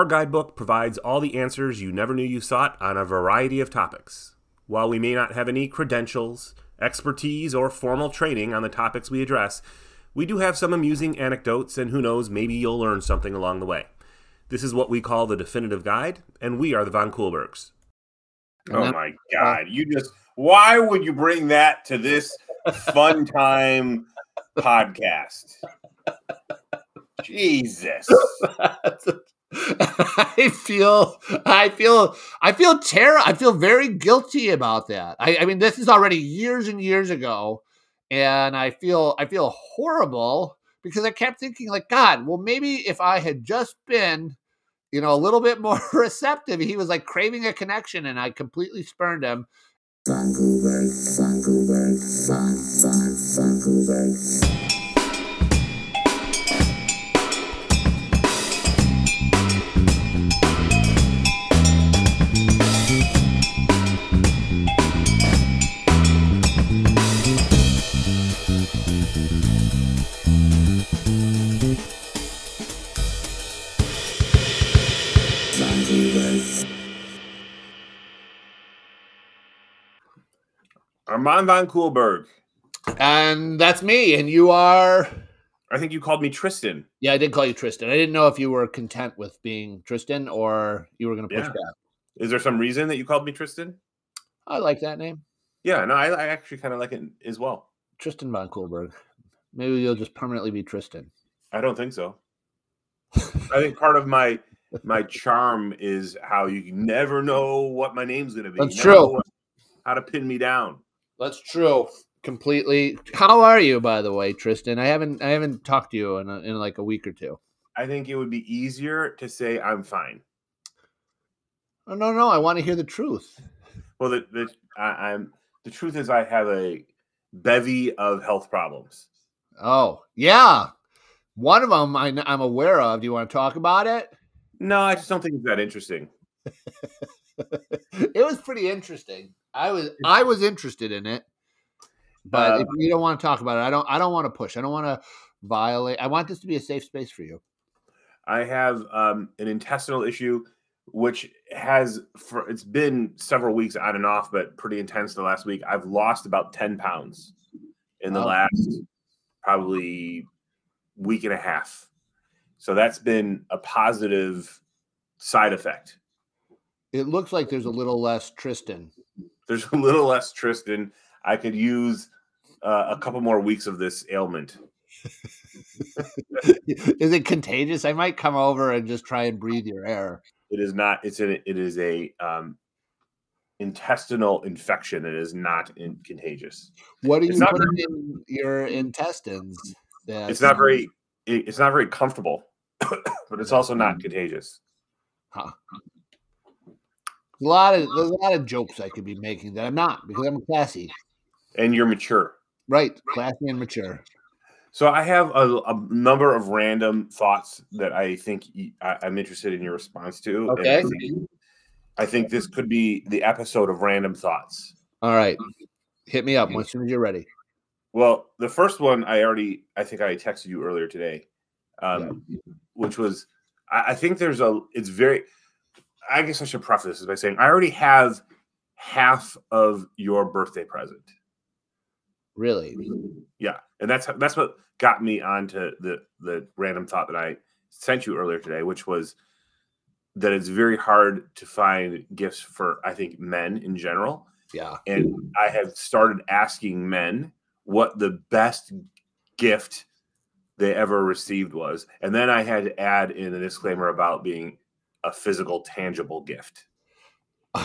Our guidebook provides all the answers you never knew you sought on a variety of topics. While we may not have any credentials, expertise, or formal training on the topics we address, we do have some amusing anecdotes, and who knows, maybe you'll learn something along the way. This is what we call the definitive guide, and we are the Von Coolbergs. Oh my God. You just, why would you bring that to this fun time podcast? Jesus. I feel, I feel, I feel terror. I feel very guilty about that. I, I mean, this is already years and years ago, and I feel, I feel horrible because I kept thinking, like, God, well, maybe if I had just been, you know, a little bit more receptive, he was like craving a connection, and I completely spurned him. Von Coolberg, Von Armand Von Coolberg. And that's me. And you are. I think you called me Tristan. Yeah, I did call you Tristan. I didn't know if you were content with being Tristan or you were going to push yeah. back. Is there some reason that you called me Tristan? I like that name. Yeah, no, I, I actually kind of like it as well. Tristan Von Coolberg. Maybe you'll just permanently be Tristan. I don't think so. I think part of my my charm is how you never know what my name's going to be. That's true. How to pin me down. That's true. Completely. How are you, by the way, Tristan? I haven't I haven't talked to you in a, in like a week or two. I think it would be easier to say I'm fine. Oh, no, no, I want to hear the truth. Well, the the I, I'm the truth is I have a bevy of health problems. Oh yeah, one of them I, I'm aware of. Do you want to talk about it? No, I just don't think it's that interesting. it was pretty interesting. I was I was interested in it, but if you don't want to talk about it, I don't. I don't want to push. I don't want to violate. I want this to be a safe space for you. I have um, an intestinal issue, which has for it's been several weeks on and off, but pretty intense the last week. I've lost about ten pounds in the oh. last probably week and a half. So that's been a positive side effect. It looks like there's a little less Tristan there's a little less Tristan. I could use uh, a couple more weeks of this ailment. is it contagious? I might come over and just try and breathe your air. It is not. It's an. It is a um, intestinal infection. It is not in, contagious. What are you putting very, in your intestines? It's not very. It, it's not very comfortable, but it's also not contagious. Huh a lot of there's a lot of jokes I could be making that I'm not because I'm classy. And you're mature. Right, classy and mature. So I have a, a number of random thoughts that I think I, am interested in your response to. Okay. I think, I think, this could be the episode of random thoughts. All right, hit me up as soon as you're ready. Well, the first one I already I think I texted you earlier today, um, yeah. which was I, I think there's a it's very I guess I should preface this by saying I already have half of your birthday present. Really? Yeah, and that's that's what got me onto the the random thought that I sent you earlier today, which was that it's very hard to find gifts for I think men in general. Yeah, and I have started asking men what the best gift they ever received was, and then I had to add in a disclaimer about being a physical, tangible gift.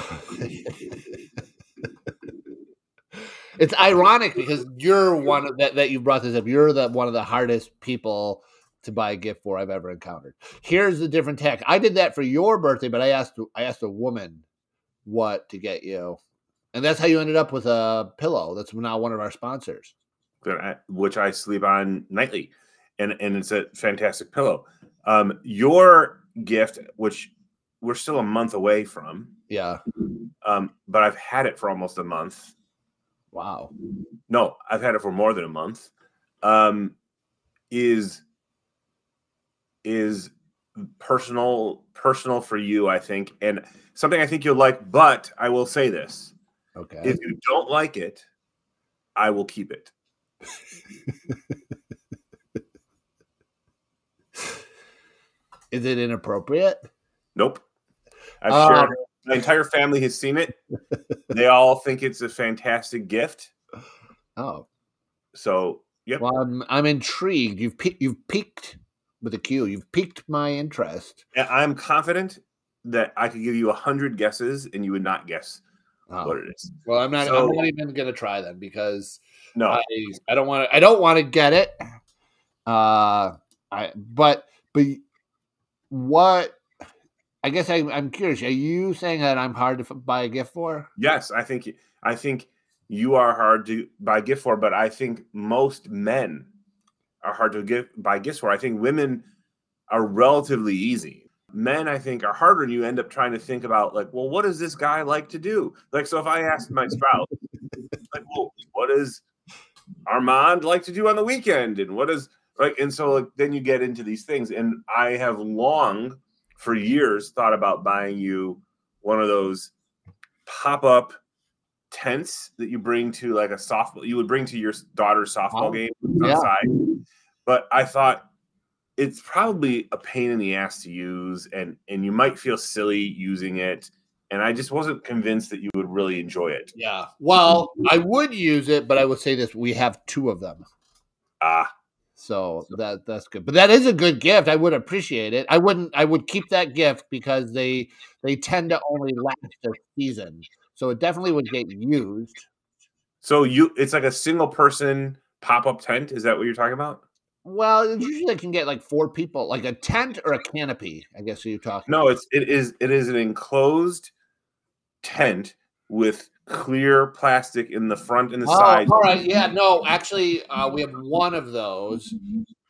it's ironic because you're one of that that you brought this up. You're the one of the hardest people to buy a gift for I've ever encountered. Here's the different tack. I did that for your birthday, but I asked I asked a woman what to get you, and that's how you ended up with a pillow. That's now one of our sponsors, which I sleep on nightly, and and it's a fantastic pillow. Um, your gift, which we're still a month away from. Yeah. Um, but I've had it for almost a month. Wow. No, I've had it for more than a month. Um, is is personal personal for you, I think, and something I think you'll like. But I will say this: Okay. if you don't like it, I will keep it. Is it inappropriate? Nope. I've Uh, shared it. My entire family has seen it. They all think it's a fantastic gift. Oh, So, yep. well, I'm I'm intrigued. You've pe- you've piqued with a Q. You've piqued my interest. And I'm confident that I could give you a hundred guesses and you would not guess Oh. what it is. Well, I'm not. So- I'm not even gonna try then because No, I I don't want to. I don't want to get it. Uh, I but but what? I guess I, I'm curious. Are you saying that I'm hard to buy a gift for? yes, I think I think you are hard to buy a gift for, but I think most men are hard to give buy gifts for. I think women are relatively easy. Men, I think, are harder, and you end up trying to think about like, well, what does this guy like to do? Like, so if I asked my spouse, like, well, what does Armand like to do on the weekend, and what is like, and so like, then you get into these things, and I have long, for years, thought about buying you one of those pop-up tents that you bring to like a softball you would bring to your daughter's softball Oh, game yeah. outside. But i thought it's probably a pain in the ass to use and and you might feel silly using it. And i just wasn't convinced that you would really enjoy it. Yeah. Well, I would use it, but I would say this: we have two of them, ah so that that's good. But that is a good gift. I would appreciate it. I wouldn't. I would keep that gift because they they tend to only last a season, so it definitely would get used. so you it's like a single person pop-up tent is that what you're talking about Well, usually I can get like four people, like a tent or a canopy. I guess you're talking. no it's it is it is an enclosed tent with clear plastic in the front and the Oh, sides all right. Yeah. No, actually, uh, we have one of those.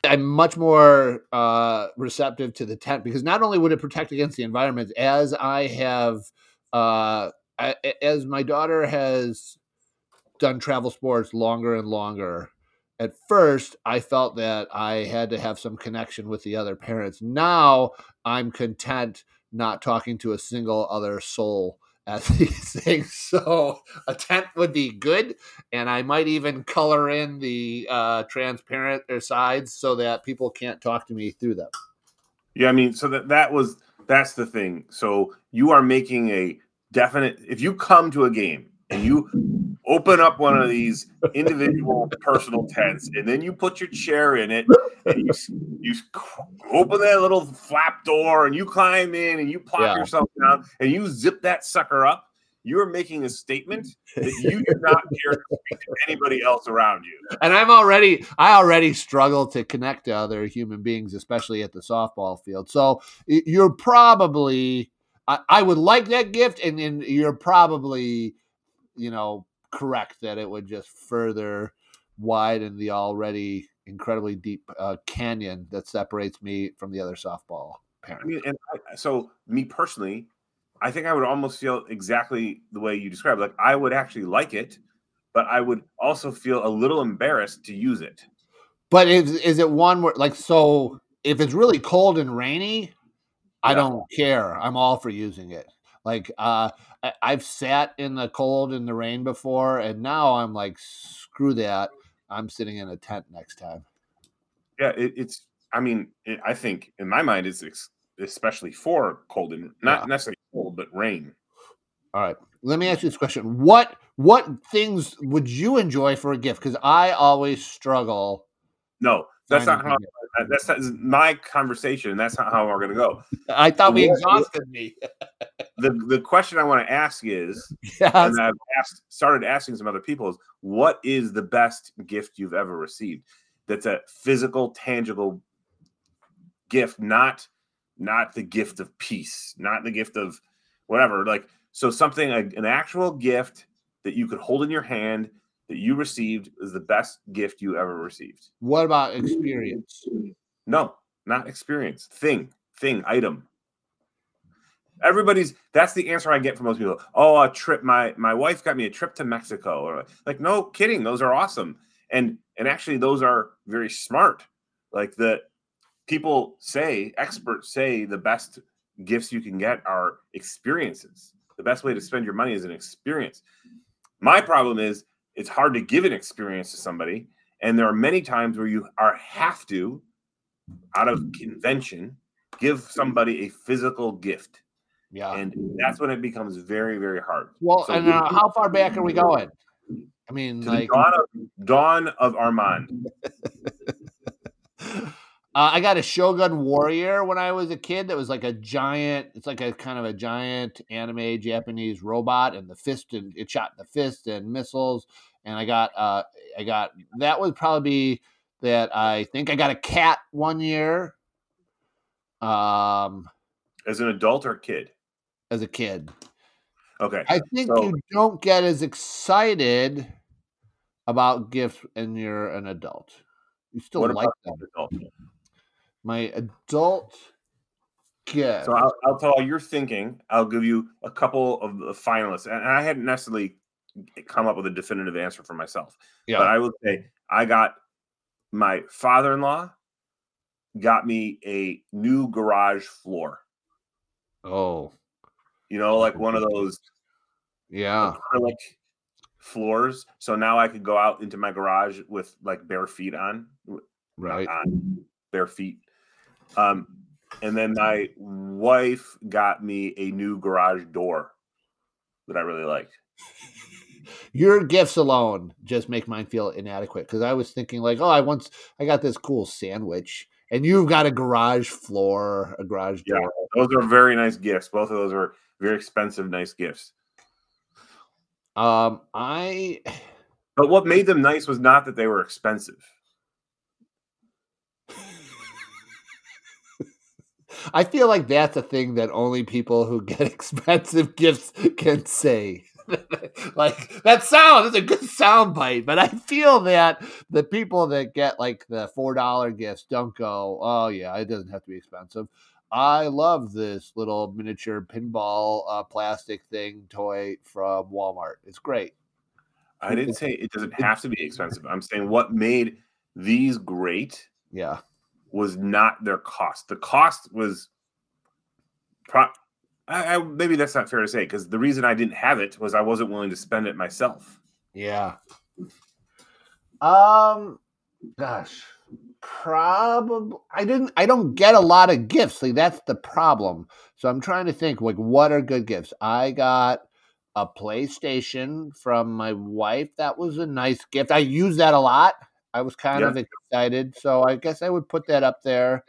I'm much more uh, receptive to the tent because not only would it protect against the environment, as I have, uh, I, as my daughter has done travel sports longer and longer. At first, I felt that I had to have some connection with the other parents. Now, I'm content not talking to a single other soul at these things. So, a tent would be good and I might even color in the uh, transparent or sides so that people can't talk to me through them. Yeah, I mean, so that that was that's the thing. So you are making a definite. If you come to a game and you open up one of these individual personal tents, and then you put your chair in it, and you you open that little flap door, and you climb in, and you plop Yeah. yourself down, and you zip that sucker up. You are making a statement that you do not care to speak to anybody else around you. And I'm already, I already struggle to connect to other human beings, especially at the softball field. So you're probably, I, I would like that gift, and, and you're probably, you know, correct that it would just further widen the already incredibly deep uh, canyon that separates me from the other softball I parents. mean, and I, so me personally, I think I would almost feel exactly the way you described. Like I would actually like it, but I would also feel a little embarrassed to use it. But is is it one where like so if it's really cold and rainy, I don't care. I'm all for using it. Like uh I, I've sat in the cold and the rain before and now I'm like screw that. I'm sitting in a tent next time. Yeah, it, it's. I mean, it, I think in my mind, it's ex- especially for cold and not Yeah. necessarily cold, but rain. All right. Let me ask you this question. What what things would you enjoy for a gift? Because I always struggle. No, that's not how. Gift. That's my conversation. That's not how we're going to go. I thought we What- exhausted me. The the question I want to ask is, yes. and I've asked, started asking some other people is what is the best gift you've ever received? That's a physical, tangible gift, not not the gift of peace, not the gift of whatever. Like so, something like an actual gift that you could hold in your hand that you received is the best gift you ever received. What about experience? No, not experience. Thing, thing, item. Everybody's that's the answer I get from most people. Oh, a trip. My my wife got me a trip to Mexico. Or like, no kidding, those are awesome. And and actually those are very smart. Like the people say, experts say the best gifts you can get are experiences. The best way to spend your money is an experience. My problem is it's hard to give an experience to somebody, and there are many times where you are have to, out of convention, give somebody a physical gift, Yeah. and that's when it becomes very, very hard. Well, So and uh, how far back are we going? I mean, To like, the dawn of, dawn of Armand. uh, I got a Shogun Warrior when I was a kid. That was like a giant. It's like a kind of a giant anime Japanese robot, and the fist and it shot the fist and missiles. And I got, uh, I got that would probably be that. I think I got a cat one year. Um, As an adult or kid? as a kid, Okay. I think So- you don't get as excited about gifts when you're an adult. You still like them. adult? My adult gift. So I'll, I'll tell you, you're thinking. I'll give you a couple of the finalists, and I hadn't necessarily come up with a definitive answer for myself. yeah. But I will say I got my father-in-law got me a new garage floor. oh, You know, like one of those yeah. acrylic floors. So now I could go out into my garage with like bare feet on, Right. on bare feet. Um, and then my wife got me a new garage door that I really liked. Your gifts alone just make mine feel inadequate because I was thinking like, oh, I once I got this cool sandwich, and you've got a garage floor, a garage Yeah. door. Those are very nice gifts. Both of those are very expensive, nice gifts. Um, I But what made them nice was not that they were expensive. I feel like that's a thing that only people who get expensive gifts can say. like that sound is a good sound bite, but I feel that the people that get like the four dollar gifts don't go, oh yeah, it doesn't have to be expensive. I love this little miniature pinball uh, plastic thing toy from Walmart. It's great. I didn't say it doesn't have to be expensive. I'm saying what made these great Yeah, was not their cost. The cost was pro- I, I, maybe that's not fair to say because the reason I didn't have it was I wasn't willing to spend it myself. yeah. Um, gosh, probably I didn't. I don't get a lot of gifts. Like that's the problem. So I'm trying to think like what are good gifts. I got a PlayStation from my wife. That was a nice gift. I use that a lot. I was kind Yeah. of excited, so I guess I would put that up there.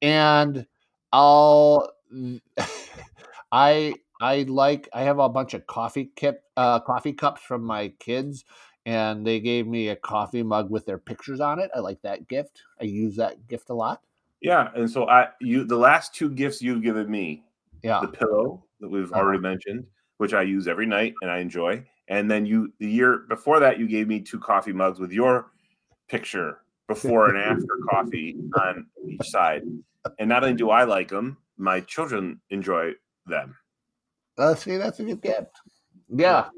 And I'll I I like I have a bunch of coffee kip uh coffee cups from my kids and they gave me a coffee mug with their pictures on it. I like that gift. I use that gift a lot. Yeah, and so I you the last two gifts you've given me, Yeah. the pillow that we've Uh-huh. already mentioned, which I use every night and I enjoy, and then you the year before that you gave me two coffee mugs with your picture before and after coffee on each side. And not only do I like them, my children enjoy them. Uh, see, that's a good gift. Yeah.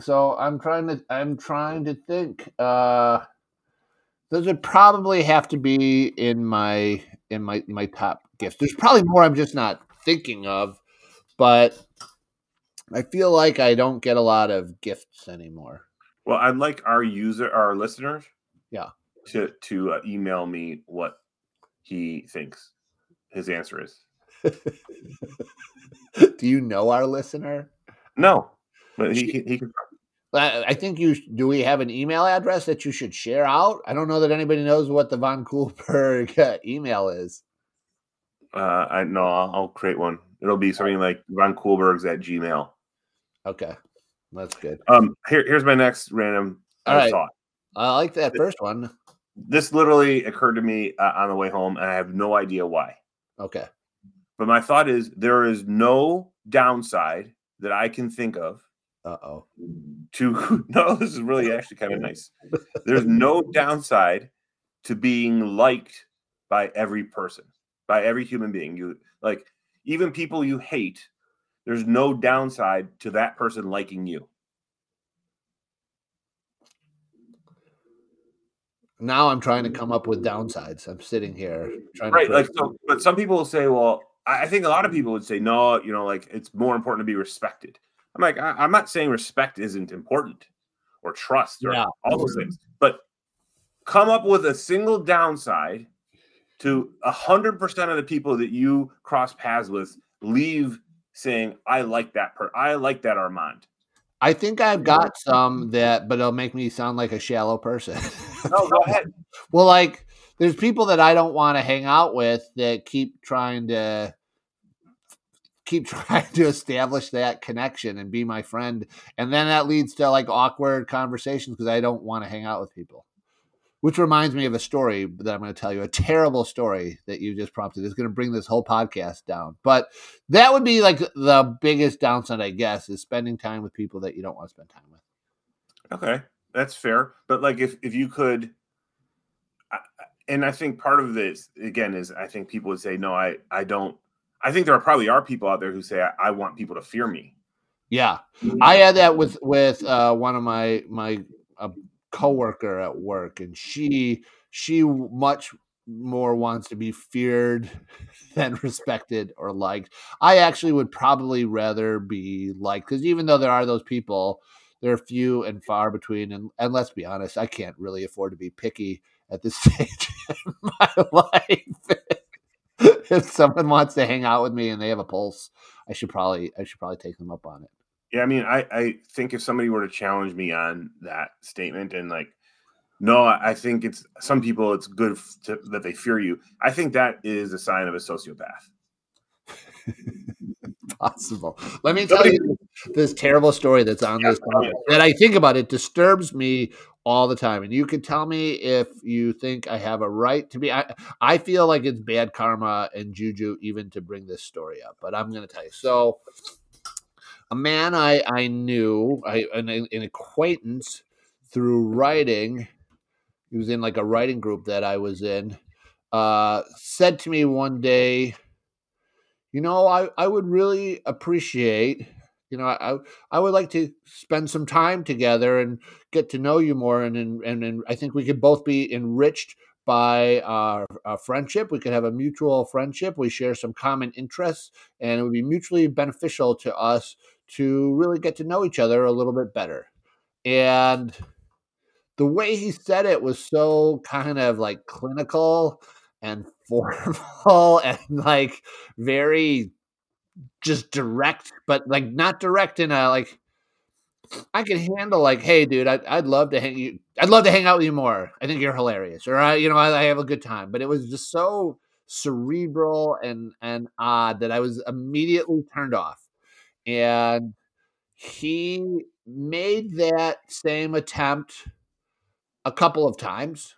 So I'm trying to I'm trying to think. Uh those would probably have to be in my in my my top gifts. There's probably more I'm just not thinking of, but I feel like I don't get a lot of gifts anymore. Well, I'd like our user, our listeners, Yeah. to to uh, email me what he thinks his answer is. Do you know our listener? No, but he he can. I think you do. We have an email address that you should share out. I don't know that anybody knows what the Von Coolberg uh, email is. Uh, I no, I'll, I'll create one. It'll be something like Von Coolberg's at Gmail. Okay, that's good. Um, here, here's my next random uh, All right. thought. I like that first one. This literally occurred to me uh, on the way home, and I have no idea why. Okay. But my thought is there is no downside that I can think of Uh oh. to no this is really actually kind of nice there's no downside to being liked by every person by every human being you like even people you hate there's no downside to that person liking you Now I'm trying to come up with downsides. I'm sitting here trying right to. like so but some people will say well I think a lot of people would say, no, you know, like it's more important to be respected. I'm like, I, am not saying respect isn't important or trust or yeah. all those things, but come up with a single downside to a hundred percent of the people that you cross paths with leave saying, I like that per I like that Armand. I think I've got some that, but it'll make me sound like a shallow person. no, go ahead. well, like there's people that I don't want to hang out with that keep trying to keep trying to establish that connection and be my friend. And then that leads to like awkward conversations because I don't want to hang out with people. Which reminds me of a story that I'm going to tell you, a terrible story that you just prompted is going to bring this whole podcast down. But that would be like the biggest downside, I guess, is spending time with people that you don't want to spend time with. Okay, that's fair. But like if if you could and I think part of this again is I think people would say, no, I I don't I think there are probably are people out there who say I, I want people to fear me. Yeah, I had that with with uh, one of my my uh, coworker at work, and she she much more wants to be feared than respected or liked. I actually would probably rather be liked because even though there are those people, they're few and far between. And, and let's be honest, I can't really afford to be picky at this stage in my life. if someone wants to hang out with me and they have a pulse, I should probably I should probably take them up on it. Yeah, I mean, I I think if somebody were to challenge me on that statement and like, no, I think it's some people it's good to, that they fear you. I think that is a sign of a sociopath. Possible. Let me tell you this terrible story that's on yeah, this topic that I think about. It disturbs me all the time. And you can tell me if you think I have a right to be. I, I feel like it's bad karma and juju even to bring this story up, but I'm going to tell you. So, a man I, I knew, I, an, an acquaintance through writing, he was in like a writing group that I was in, uh, said to me one day, You know, I, I would really appreciate you know, I I would like to spend some time together and get to know you more, and and and, and I think we could both be enriched by our, our, friendship. We could have a mutual friendship. We share some common interests, and it would be mutually beneficial to us to really get to know each other a little bit better. And the way he said it was so kind of like clinical and formal and like very just direct, but like not direct in a like I can handle like, hey, dude, I'd, I'd love to hang you. I'd love to hang out with you more. I think you're hilarious, or I, you know, I, I have a good time. But it was just so cerebral and and odd that I was immediately turned off. And he made that same attempt a couple of times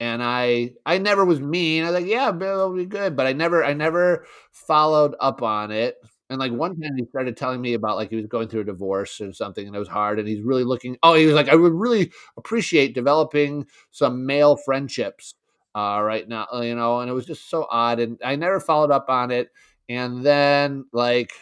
and I I never was mean. I was like, yeah, it'll be good, but I never I never followed up on it. And like one time he started telling me about like he was going through a divorce or something and it was hard and he's really looking oh he was like I would really appreciate developing some male friendships uh, right now you know and it was just so odd and I never followed up on it and then like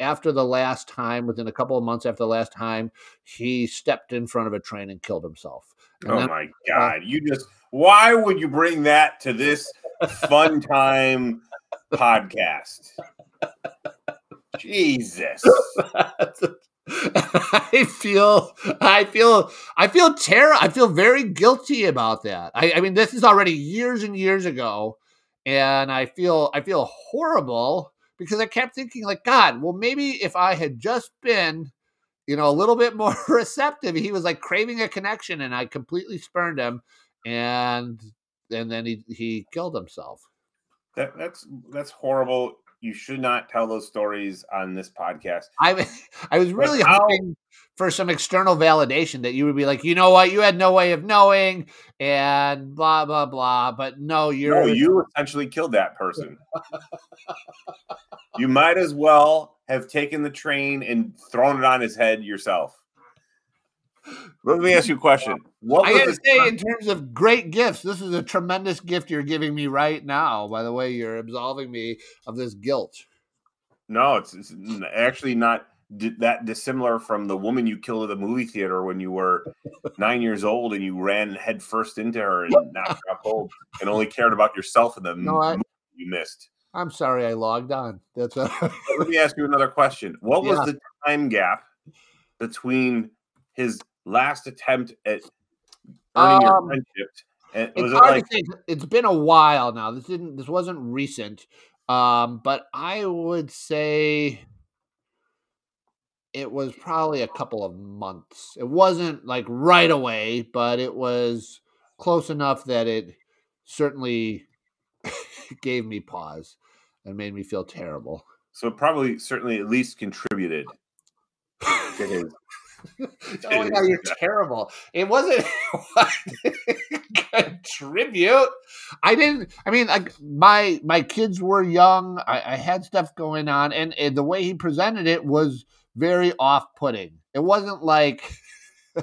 after the last time within a couple of months after the last time he stepped in front of a train and killed himself and oh then, my god you just why would you bring that to this fun time podcast? Jesus. I feel, I feel, I feel terror. I feel very guilty about that. I, I mean, this is already years and years ago, and I feel, I feel horrible because I kept thinking, like, God, well, maybe if I had just been, you know, a little bit more receptive, he was like craving a connection, and I completely spurned him and and then he he killed himself. That that's that's horrible. You should not tell those stories on this podcast. I I was really how, hoping for some external validation that you would be like, you know what, you had no way of knowing, and blah blah blah. But no, you're no, you essentially killed that person. you might as well have taken the train and thrown it on his head yourself. Let me ask you a question. What I got to say, in terms of great gifts, this is a tremendous gift you're giving me right now. By the way, you're absolving me of this guilt. No, it's, it's actually not that dissimilar from the woman you killed at the movie theater when you were nine years old and you ran headfirst into her and knocked her out cold and only cared about yourself and the no, I, you missed. I'm sorry I logged on. That's a Let me ask you another question. What was Yeah. the time gap between his last attempt at earning your Um, friendship? And it's was it hard like to say. It's been a while now. This didn't. This wasn't recent. Um, but I would say it was probably a couple of months. It wasn't like right away, but it was close enough that it certainly gave me pause and made me feel terrible. so? it Probably, certainly, at least contributed to his. Oh you're terrible. It wasn't contribute. I didn't. I mean, like my my kids were young. I, I had stuff going on, and, and the way he presented it was very off-putting. It wasn't like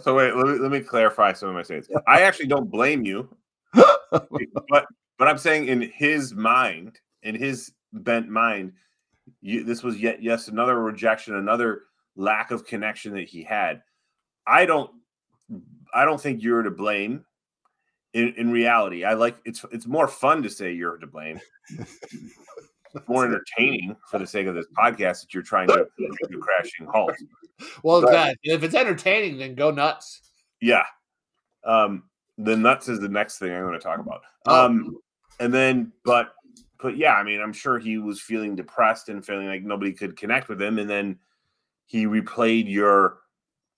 So wait, let me, let me clarify some of my statements. I actually don't blame you, but but I'm saying in his mind, in his bent mind, you, this was yet yes another rejection, another lack of connection that he had. I don't I don't think you're to blame. In, in reality, I like it's it's more fun to say you're to blame. It's more entertaining for the sake of this podcast that you're trying to make a crashing halt. well. God, if it's entertaining, then go nuts. Yeah. Um, the nuts is the next thing I'm going to talk about. Oh. Um, and then, but, but yeah, I mean, I'm sure he was feeling depressed and feeling like nobody could connect with him. And then he replayed your,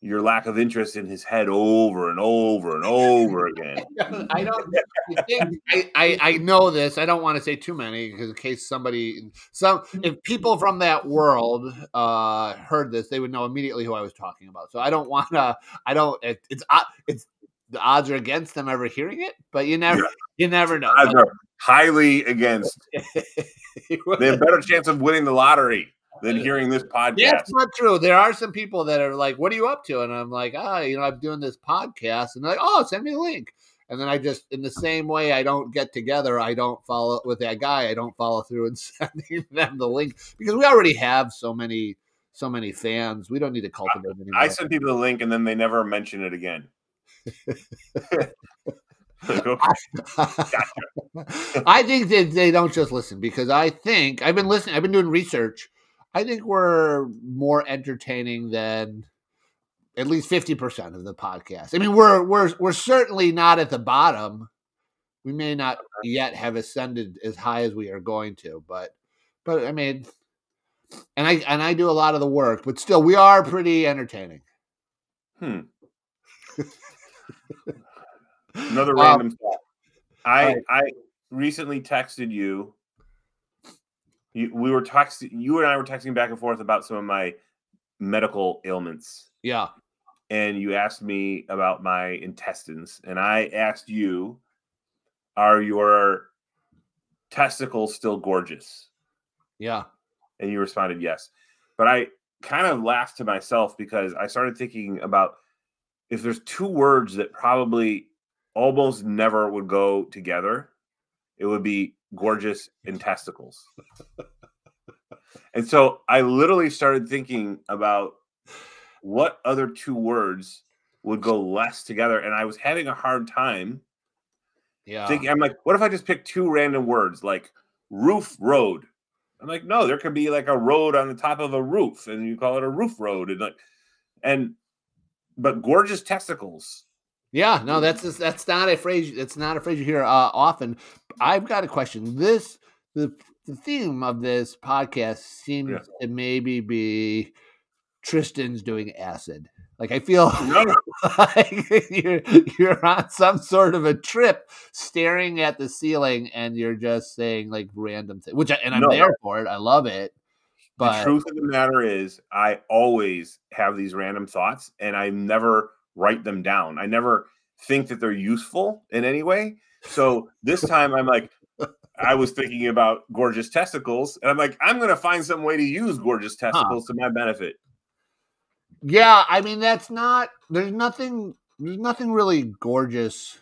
your lack of interest in his head over and over and over again. I don't. I, I I know this. I don't want to say too many because in case somebody, some if people from that world uh heard this, they would know immediately who I was talking about. So I don't want to. I don't. It, it's it's the odds are against them ever hearing it, but you never Yeah. you never know. Odds are highly against. They have better chance of winning the lottery than hearing this podcast. That's not true. There are some people that are like, "What are you up to?" And I'm like, "Ah, you know, I'm doing this podcast." And they're like, "Oh, send me a link." And then I just, in the same way, I don't get together. I don't follow with that guy. I don't follow through and sending them the link because we already have so many, so many fans. We don't need to cultivate anymore. I send people the link and then they never mention it again. I think that they don't just listen because I think I've been listening. I've been doing research. I think we're more entertaining than at least fifty percent of the podcast. I mean, we're we're we're certainly not at the bottom. We may not yet have ascended as high as we are going to, but but I mean, and I and I do a lot of the work, but still, we are pretty entertaining. Hmm. Another Um, random thought. I right. I recently texted you. you. We were texting. You and I were texting back and forth about some of my medical ailments, Yeah, and you asked me about my intestines, and I asked you, "Are your testicles still gorgeous?" yeah, and you responded yes. But I kind of laughed to myself because I started thinking about if there's two words that probably almost never would go together, it would be gorgeous and testicles. and so I literally started thinking about what other two words would go less together. And I was having a hard time yeah. thinking, I'm like, what if I just pick two random words like roof road? I'm like, no, there could be like a road on the top of a roof, and you call it a roof road, and like, and but gorgeous testicles. Yeah, no, that's just, that's not a phrase. It's not a phrase you hear uh, often. I've got a question. This the the theme of this podcast seems Yeah. to maybe be Tristan's doing acid. Like I feel No, like you're you're on some sort of a trip, staring at the ceiling, and you're just saying like random things. Which I, and I'm No. there for it. I love it. But the truth of the matter is, I always have these random thoughts, and I never write them down. I never think that they're useful in any way. So this time, I'm like, I was thinking about gorgeous testicles, and I'm like, I'm going to find some way to use gorgeous testicles to my benefit. Yeah, I mean that's not there's nothing there's nothing really gorgeous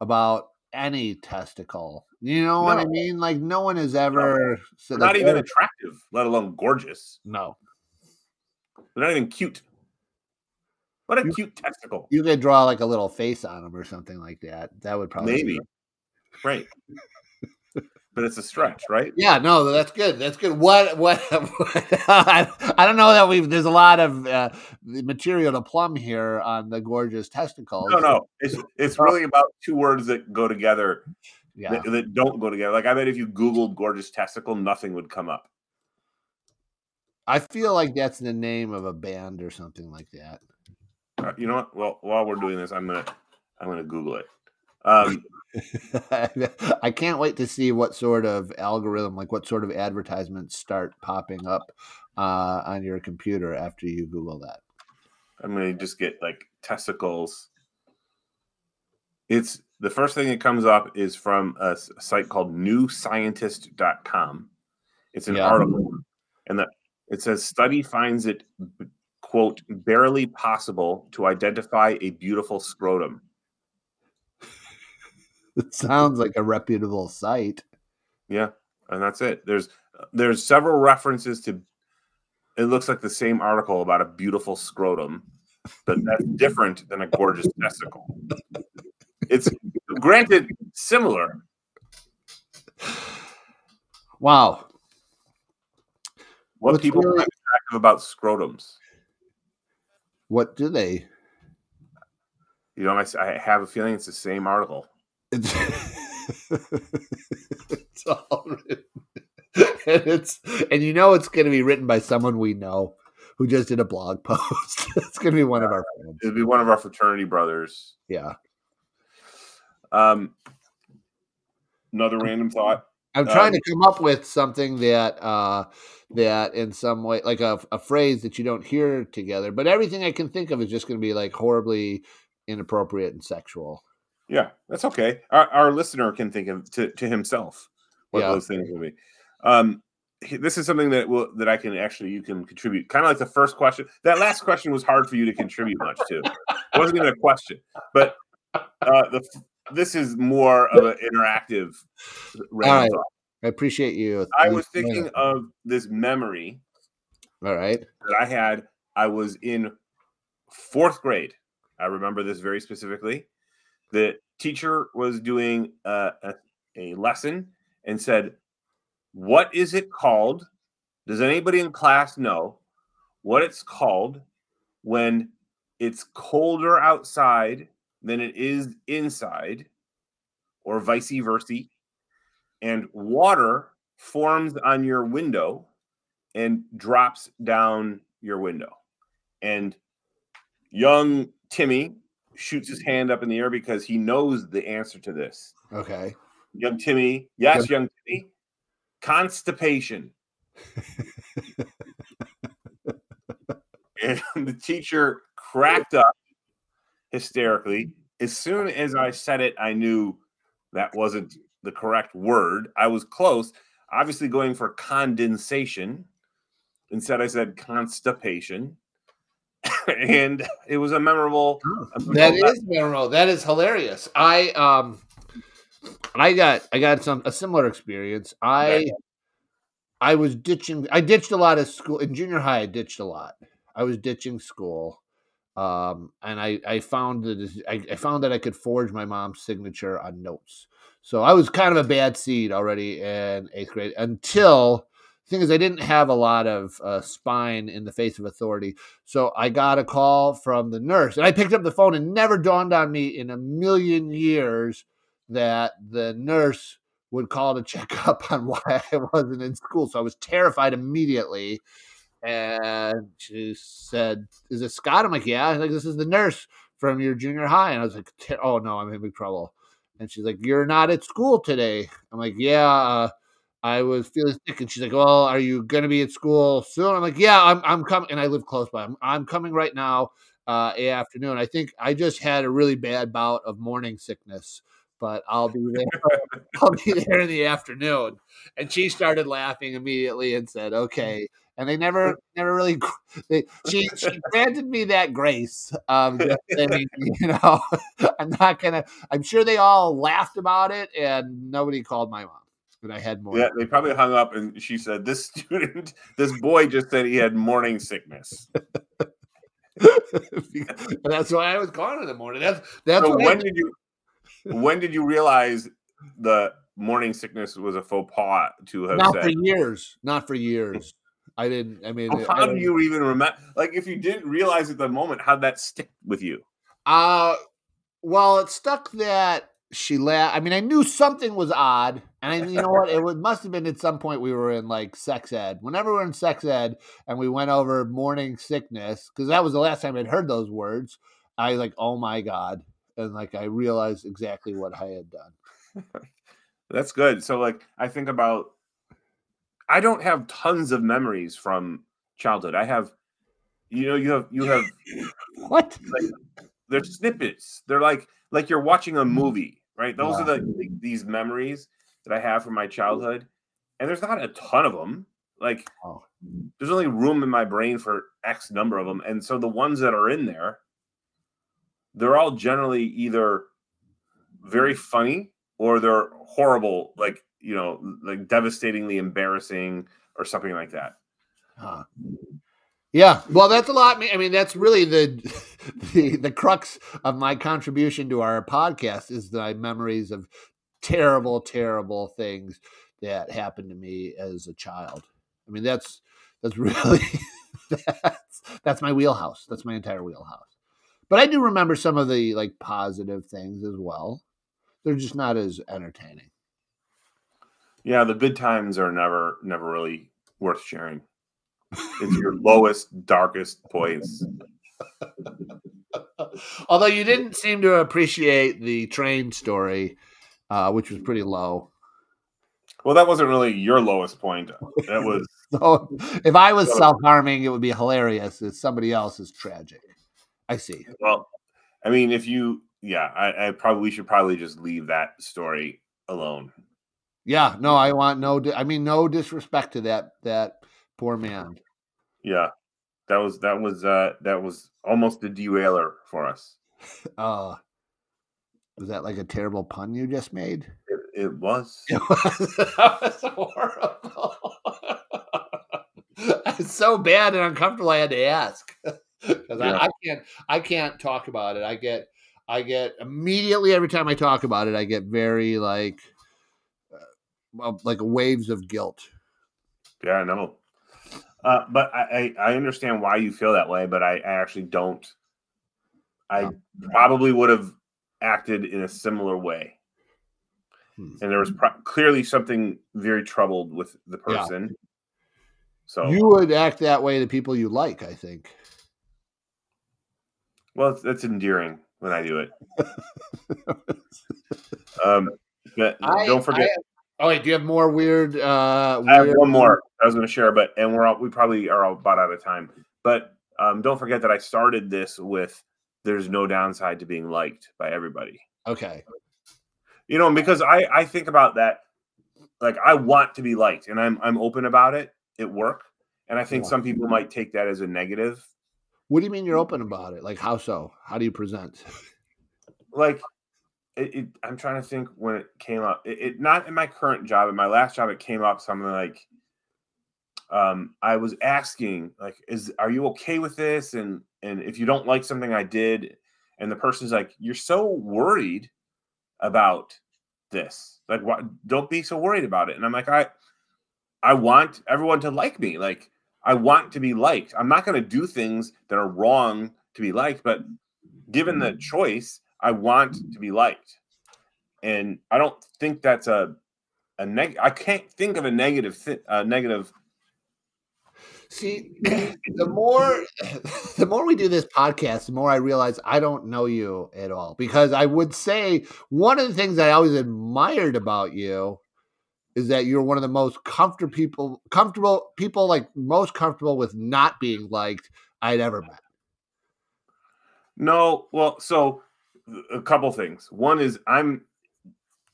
about any testicle. You know what I mean? Like no one has ever said They're not even "Oh, attractive, let alone gorgeous. no. They're not even cute. What a cute testicle. You could draw like a little face on them or something like that. That would probably Maybe. Right. but it's a stretch, right? Yeah, no, that's good. That's good. What? What? what I, I don't know that we've. There's a lot of uh, material to plumb here on the gorgeous testicles. No, no, it's it's really about two words that go together Yeah. that, that don't go together. Like I bet if you Googled gorgeous testicle, nothing would come up. I feel like that's the name of a band or something like that. Uh, you know what? Well, while we're doing this, I'm gonna I'm gonna Google it. Um, I can't wait to see what sort of algorithm, like what sort of advertisements start popping up uh, on your computer after you Google that. I'm gonna just get like testicles. It's the first thing that comes up is from a site called newscientist.com. It's an Yeah. article, and the, it says study finds it quote barely possible to identify a beautiful scrotum. It sounds like a reputable site. Yeah, and that's it. There's there's several references to. It looks like the same article about a beautiful scrotum, but that's different than a gorgeous testicle. It's granted similar. Wow. What What's people really- attractive about scrotums? What do they? You know, I have a feeling it's the same article. It's, it's all written. And it's and you know it's going to be written by someone we know who just did a blog post. it's going to be one of our friends. It'd be one of our fraternity brothers. Yeah. Um, another random thought. I'm trying Um, to come up with something that uh that in some way like a, a phrase that you don't hear together, but everything I can think of is just going to be like horribly inappropriate and sexual. Yeah, that's okay. Our, our listener can think of to, to himself what Yeah. those things will be. Um, this is something that will that I can actually you can contribute. Kind of like the first question. That last question was hard for you to contribute much to. It wasn't even a question, but uh, the this is more of an interactive. random right. thought. I appreciate you. I was thinking of this memory All right. that I had. I was in fourth grade. I remember this very specifically. The teacher was doing uh, a, a lesson and said, What is it called? Does anybody in class know what it's called when it's colder outside than it is inside, or vice versa? And water forms on your window and drops down your window. And young Timmy shoots his hand up in the air because he knows the answer to this. Okay. Young Timmy, yes, young Timmy, constipation. and the teacher cracked up hysterically. As soon as I said it, I knew that wasn't the correct word. I was close, obviously going for condensation. Instead, I said constipation. and it was a memorable. That memorable- is memorable. That is hilarious. I um I got I got some a similar experience. I Okay. I was ditching I ditched a lot of school in junior high I ditched a lot. I was ditching school. Um and I I found that I, I found that I could forge my mom's signature on notes. So I was kind of a bad seed already in 8th grade until thing is I didn't have a lot of uh, spine in the face of authority. So I got a call from the nurse, and I picked up the phone, and never dawned on me in a million years that the nurse would call to check up on why I wasn't in school. So I was terrified immediately. And she said, "Is it Scott?" I'm like, "Yeah." She's like, "This is the nurse from your junior high," and I was like, "Oh no, I'm in big trouble." And she's like, "You're not at school today." I'm like, "Yeah." Uh, I was feeling sick, and she's like, "Well, are you going to be at school soon?" I'm like, "Yeah, I'm. I'm coming." And I live close by. I'm, I'm coming right now, uh, afternoon. I think I just had a really bad bout of morning sickness, but I'll be there. I'll be there in the afternoon. And she started laughing immediately and said, "Okay." And they never, never really. They, she she granted me that grace. Um, just saying, you know, I'm not gonna. I'm sure they all laughed about it, and nobody called my mom. But I had more. Yeah, they probably hung up and she said, This student, this boy just said he had morning sickness. that's why I was gone in the morning. That's that's So when did. did you when did you realize the morning sickness was a faux pas to have Not said. for years. Not for years. I didn't. I mean, How, I do you even remember? Like, if you didn't realize at the moment, how'd that stick with you? Uh, well, it stuck that she laughed. I mean, I knew something was odd, and I, you know what? It was, must have been at some point we were in like sex ed. Whenever we are in sex ed and we went over morning sickness, because that was the last time I'd heard those words. I was like, oh my god, and like I realized exactly what I had done. That's good. So, like, I think about. I don't have tons of memories from childhood. I have, you know, you have you have What? they're snippets. They're like like you're watching a movie, right? Those are the like, these memories that I have from my childhood, and there's not a ton of them. Like there's only room in my brain for X number of them, and so the ones that are in there, they're all generally either very funny or they're horrible, like you know, like devastatingly embarrassing or something like that. Huh. Yeah, well, that's a lot. I mean, that's really the, the the crux of my contribution to our podcast is my memories of terrible, terrible things that happened to me as a child. I mean, that's that's really that's that's my wheelhouse. That's my entire wheelhouse. But I do remember some of the like positive things as well. They're just not as entertaining. Yeah, the good times are never never really worth sharing. It's your lowest, darkest points. Although you didn't seem to appreciate the train story, uh, which was pretty low. Well, that wasn't really your lowest point. That was So if I was self harming, it would be hilarious. If somebody else is tragic. I see. well. I mean, if you, yeah, I, I probably should probably just leave that story alone. Yeah, no, I want no. I mean, no disrespect to that that poor man. Yeah, that was that was uh that was almost a derailer for us. Uh, was that like a terrible pun you just made? It, it was. It was, that was horrible. it's so bad and uncomfortable. I had to ask because Yeah. I, I can't. I can't talk about it. I get. I get immediately every time I talk about it. I get very like, well, like waves of guilt. Yeah, I know. Uh, but I, I I understand why you feel that way, but I, I actually don't. I Yeah. probably would have acted in a similar way. Hmm. And there was pro- clearly something very troubled with the Yeah. person. So, You would act that way to people you like. I think. well, it's, it's endearing when I do it. um, but I- don't forget, Oh wait, do you have more weird? Uh, I, have one more I was going to share, but and we're all, we probably are all about out of time. But um, don't forget that I started this with "There's no downside to being liked by everybody." Okay. you know because i i think about that like i want to be liked and i'm i'm open about it at work and i think Yeah. some people might take that as a negative What do you mean you're open about it? Like how so? How do you present? like it, it i'm trying to think when it came up it, it not in my current job in my last job it came up something like um i was asking like is are you okay with this? And and if you don't like something i did and the person's like you're so worried about this. Like what don't be so worried about it. And i'm like i i want everyone to like me. Like i want to be liked. I'm not going to do things that are wrong to be liked but given the choice i want to be liked and i don't think that's a a neg i can't think of a negative thi- a negative See, the more the more we do this podcast, the more I realize I don't know you at all. Because I would say one of the things I always admired about you is that you're one of the most comfortable people comfortable people like most comfortable with not being liked I'd ever met. No, well, so a couple things. One is I'm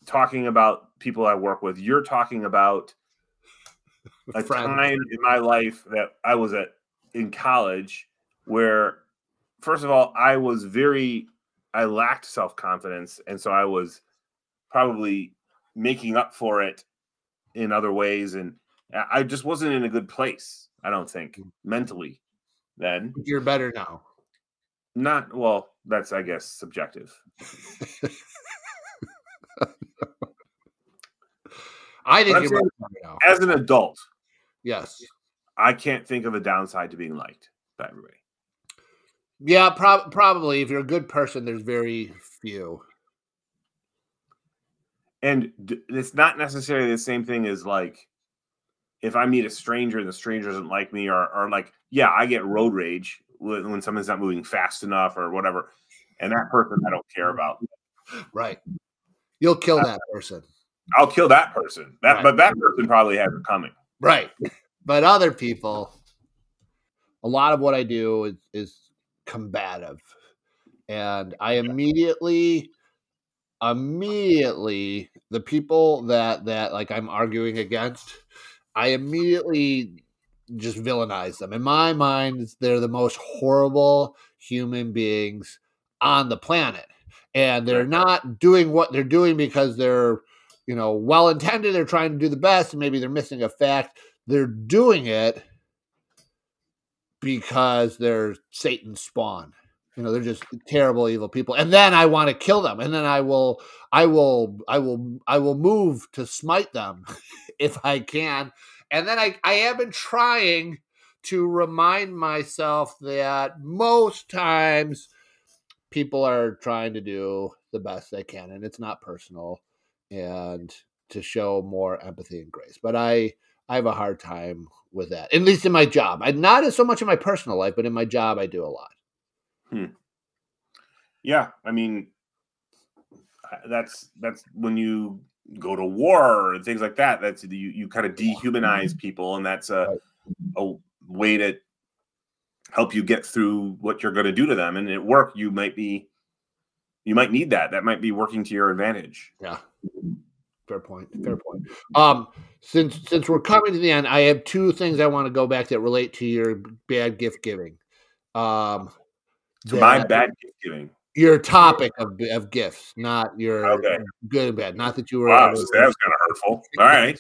talking about people I work with. You're talking about a Friends. time in my life that I was at in college where first of all, I was very I lacked self-confidence and so I was probably making up for it in other ways and I I just wasn't in a good place, I don't think, mm. mentally then. You're better now. Not well, that's I guess subjective. I think I'm saying- much better now. As an adult, Yes. I can't think of a downside to being liked by everybody. Yeah, prob- probably. If you're a good person, there's very few. And d- it's not necessarily the same thing as like if I meet a stranger and the stranger doesn't like me, or, or like, yeah, I get road rage when, someone's not moving fast enough or whatever. And that person I don't care about. Right. You'll kill that person. I'll kill that person. That, Right. but that person probably has it coming. Right. But other people, a lot of what I do is, is combative. And I immediately, immediately, the people that, that like I'm arguing against, I immediately just villainize them. In my mind, they're the most horrible human beings on the planet. And they're not doing what they're doing because they're, you know, well intended. They're trying to do the best, and maybe they're missing a fact. They're doing it because they're Satan's spawn. You know, they're just terrible, evil people. And then I want to kill them. And then I will, I will, I will, I will move to smite them if I can. And then I, I have been trying to remind myself that most times people are trying to do the best they can and it's not personal and to show more empathy and grace. But I, I have a hard time with that, at least in my job. I not as so much in my personal life, but in my job, I do a lot. Hmm. Yeah, I mean, that's that's when you go to war and things like that. That's you you kind of dehumanize people, and that's a a way to help you get through what you're going to do to them. And at work, you might be you might need that. That might be working to your advantage. Yeah. Fair point. Fair point. Um, since since we're coming to the end, I have two things I want to go back that relate to your bad gift giving. Um, So my bad gift giving. Your topic of, of gifts, not your Okay. good and bad. Not that you were. Wow, that was kind of hurtful. All right.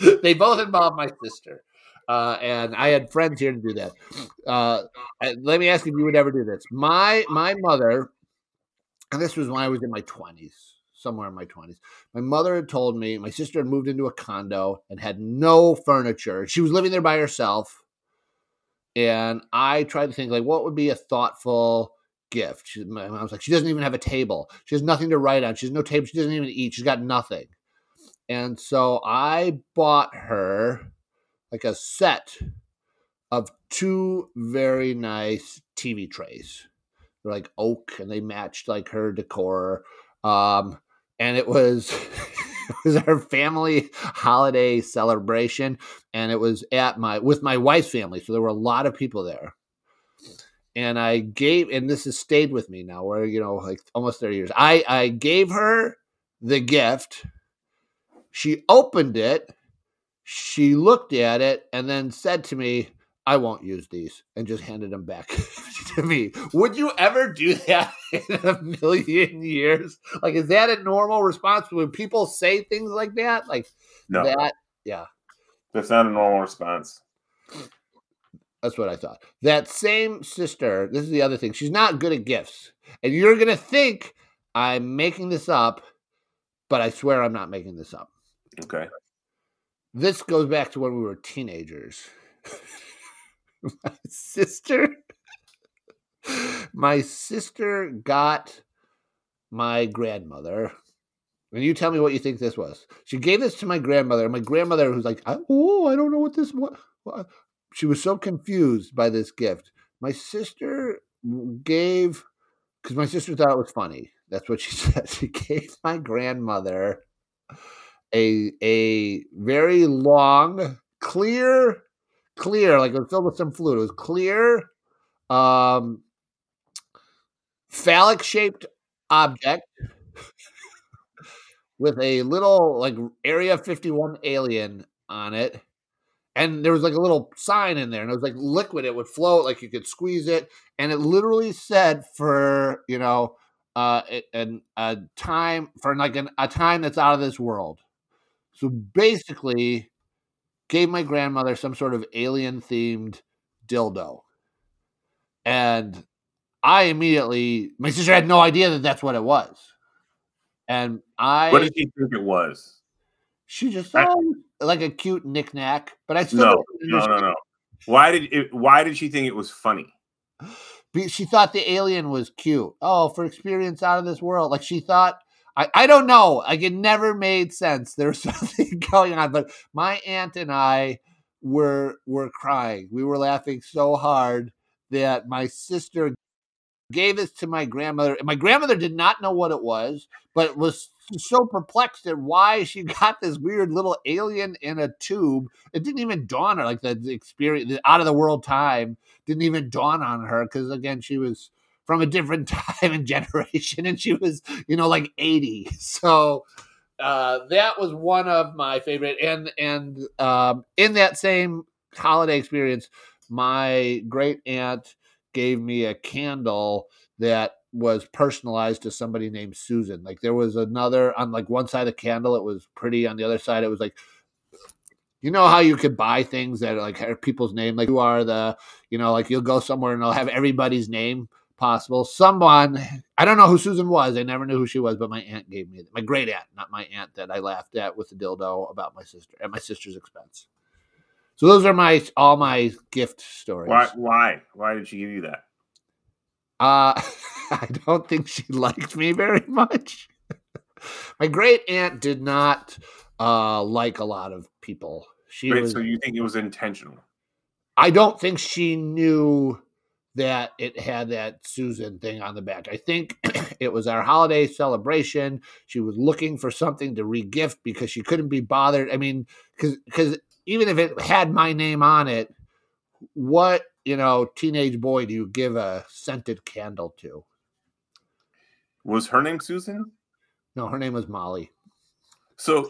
they both involve my sister. Uh, and I had friends here to do that. Uh, let me ask if you would ever do this. My my mother, and this was when I was in my twenties, somewhere in my twenties. My mother had told me my sister had moved into a condo and had no furniture. She was living there by herself, and I tried to think like, what would be a thoughtful gift? She, my mom's like, she doesn't even have a table. She has nothing to write on. She has no table. She doesn't even eat. She's got nothing. And so I bought her like a set of two very nice TV trays. They're like oak and they matched like her decor. Um, and it was it was our family holiday celebration and it was at my with my wife's family. So there were a lot of people there. And I gave and this has stayed with me now, where you know, like almost 30 years. I I gave her the gift. She opened it she looked at it and then said to me, I won't use these, and just handed them back to me. Would you ever do that in a million years? Like, is that a normal response when people say things like that? Like No, that? Yeah, that's not a normal response. That's what I thought. That same sister, this is the other thing, she's not good at gifts. And you're going to think I'm making this up, but I swear I'm not making this up. Okay. this goes back to when we were teenagers. my sister, my sister got my grandmother. And you tell me what you think this was. She gave this to my grandmother. My grandmother was like, "Oh, I don't know what this what." What?" She was so confused by this gift. My sister gave because my sister thought it was funny. That's what she said. She gave my grandmother a a very long, clear, clear, like it was filled with some fluid. It was clear, um, phallic shaped object with a little like Area 51 alien on it. And there was like a little sign in there, and it was like liquid. It would float, like you could squeeze it. And it literally said for, you know, uh, a- a time, for like an, a time that's out of this world. So basically, gave my grandmother some sort of alien themed dildo. And I immediately, my sister had no idea that that's what it was. And I, What did she think it was? She just thought like a cute knickknack, but I still No, no, no, no. Why did it? Why did she think it was funny? She thought the alien was cute. Oh, for experience out of this world. Like she thought. I, I don't know. Like it never made sense. There was something going on, but my aunt and I were were crying. We were laughing so hard that my sister gave this to my grandmother. My grandmother did not know what it was, but was so perplexed at why she got this weird little alien in a tube. It didn't even dawn on her, like the, the experience, the out of the world time didn't even dawn on her because again, she was from a different time and generation, and she was, you know, like eighty. So uh, that was one of my favorite, and and um, in that same holiday experience, my great aunt gave me a candle that was personalized to somebody named Susan. Like there was another on like one side of the candle, it was pretty. On the other side, it was like you know how you could buy things that like have people's name, like you are the, you know, like you'll go somewhere and they'll have everybody's name possible. Someone, I don't know who Susan was. I never knew who she was, but my aunt gave me my great aunt, not my aunt that I laughed at with the dildo about my sister at my sister's expense. So those are my all my gift stories. Why? Why? Why did she give you that? Uh, I don't think she liked me very much. My great aunt did not uh, like a lot of people. She Wait, was. so you think it was intentional? I don't think she knew that it had that Susan thing on the back. I think it was our holiday celebration. She was looking for something to regift because she couldn't be bothered. I mean, because because even if it had my name on it, what you know, teenage boy do you give a scented candle to? Was her name Susan? No, her name was Molly. So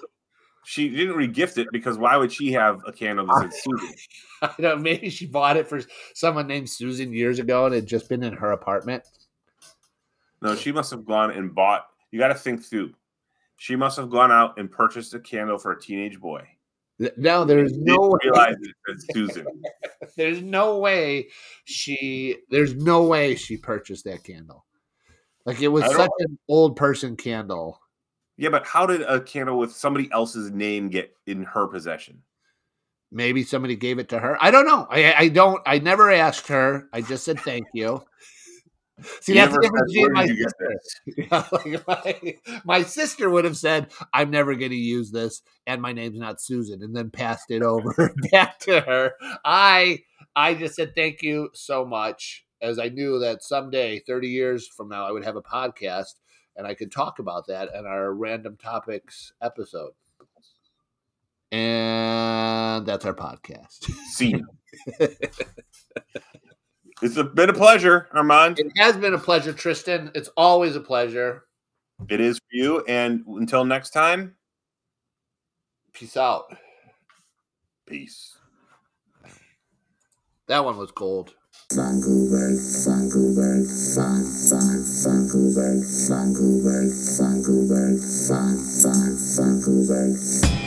she didn't regift it because why would she have a candle that said Susan? I don't. Maybe she bought it for someone named Susan years ago, and it had just been in her apartment. No, she must have gone and bought. You got to think through. She must have gone out and purchased a candle for a teenage boy. Th- No, there's no way. realize it said Susan. There's no way she. There's no way she purchased that candle. Like it was such an old person candle. Yeah, but how did a candle with somebody else's name get in her possession? Maybe somebody gave it to her. I don't know. I, I don't. I never asked her. I just said thank you. See, You that's the difference between my did you get sister. Yeah, like my, my sister would have said, "I'm never going to use this," and my name's not Susan, and then passed it over back to her. I I just said thank you so much, as I knew that someday, 30 years from now, I would have a podcast and I could talk about that in our random topics episode. And that's our podcast. Scene. It's a, been a pleasure, Armand. It has been a pleasure, Tristan. It's always a pleasure. It is for you. And until next time, Peace out. peace. That one was gold. Vancouver, Vancouver, Van, Van, Vancouver, Vancouver, Vancouver, Van, Van, Vancouver.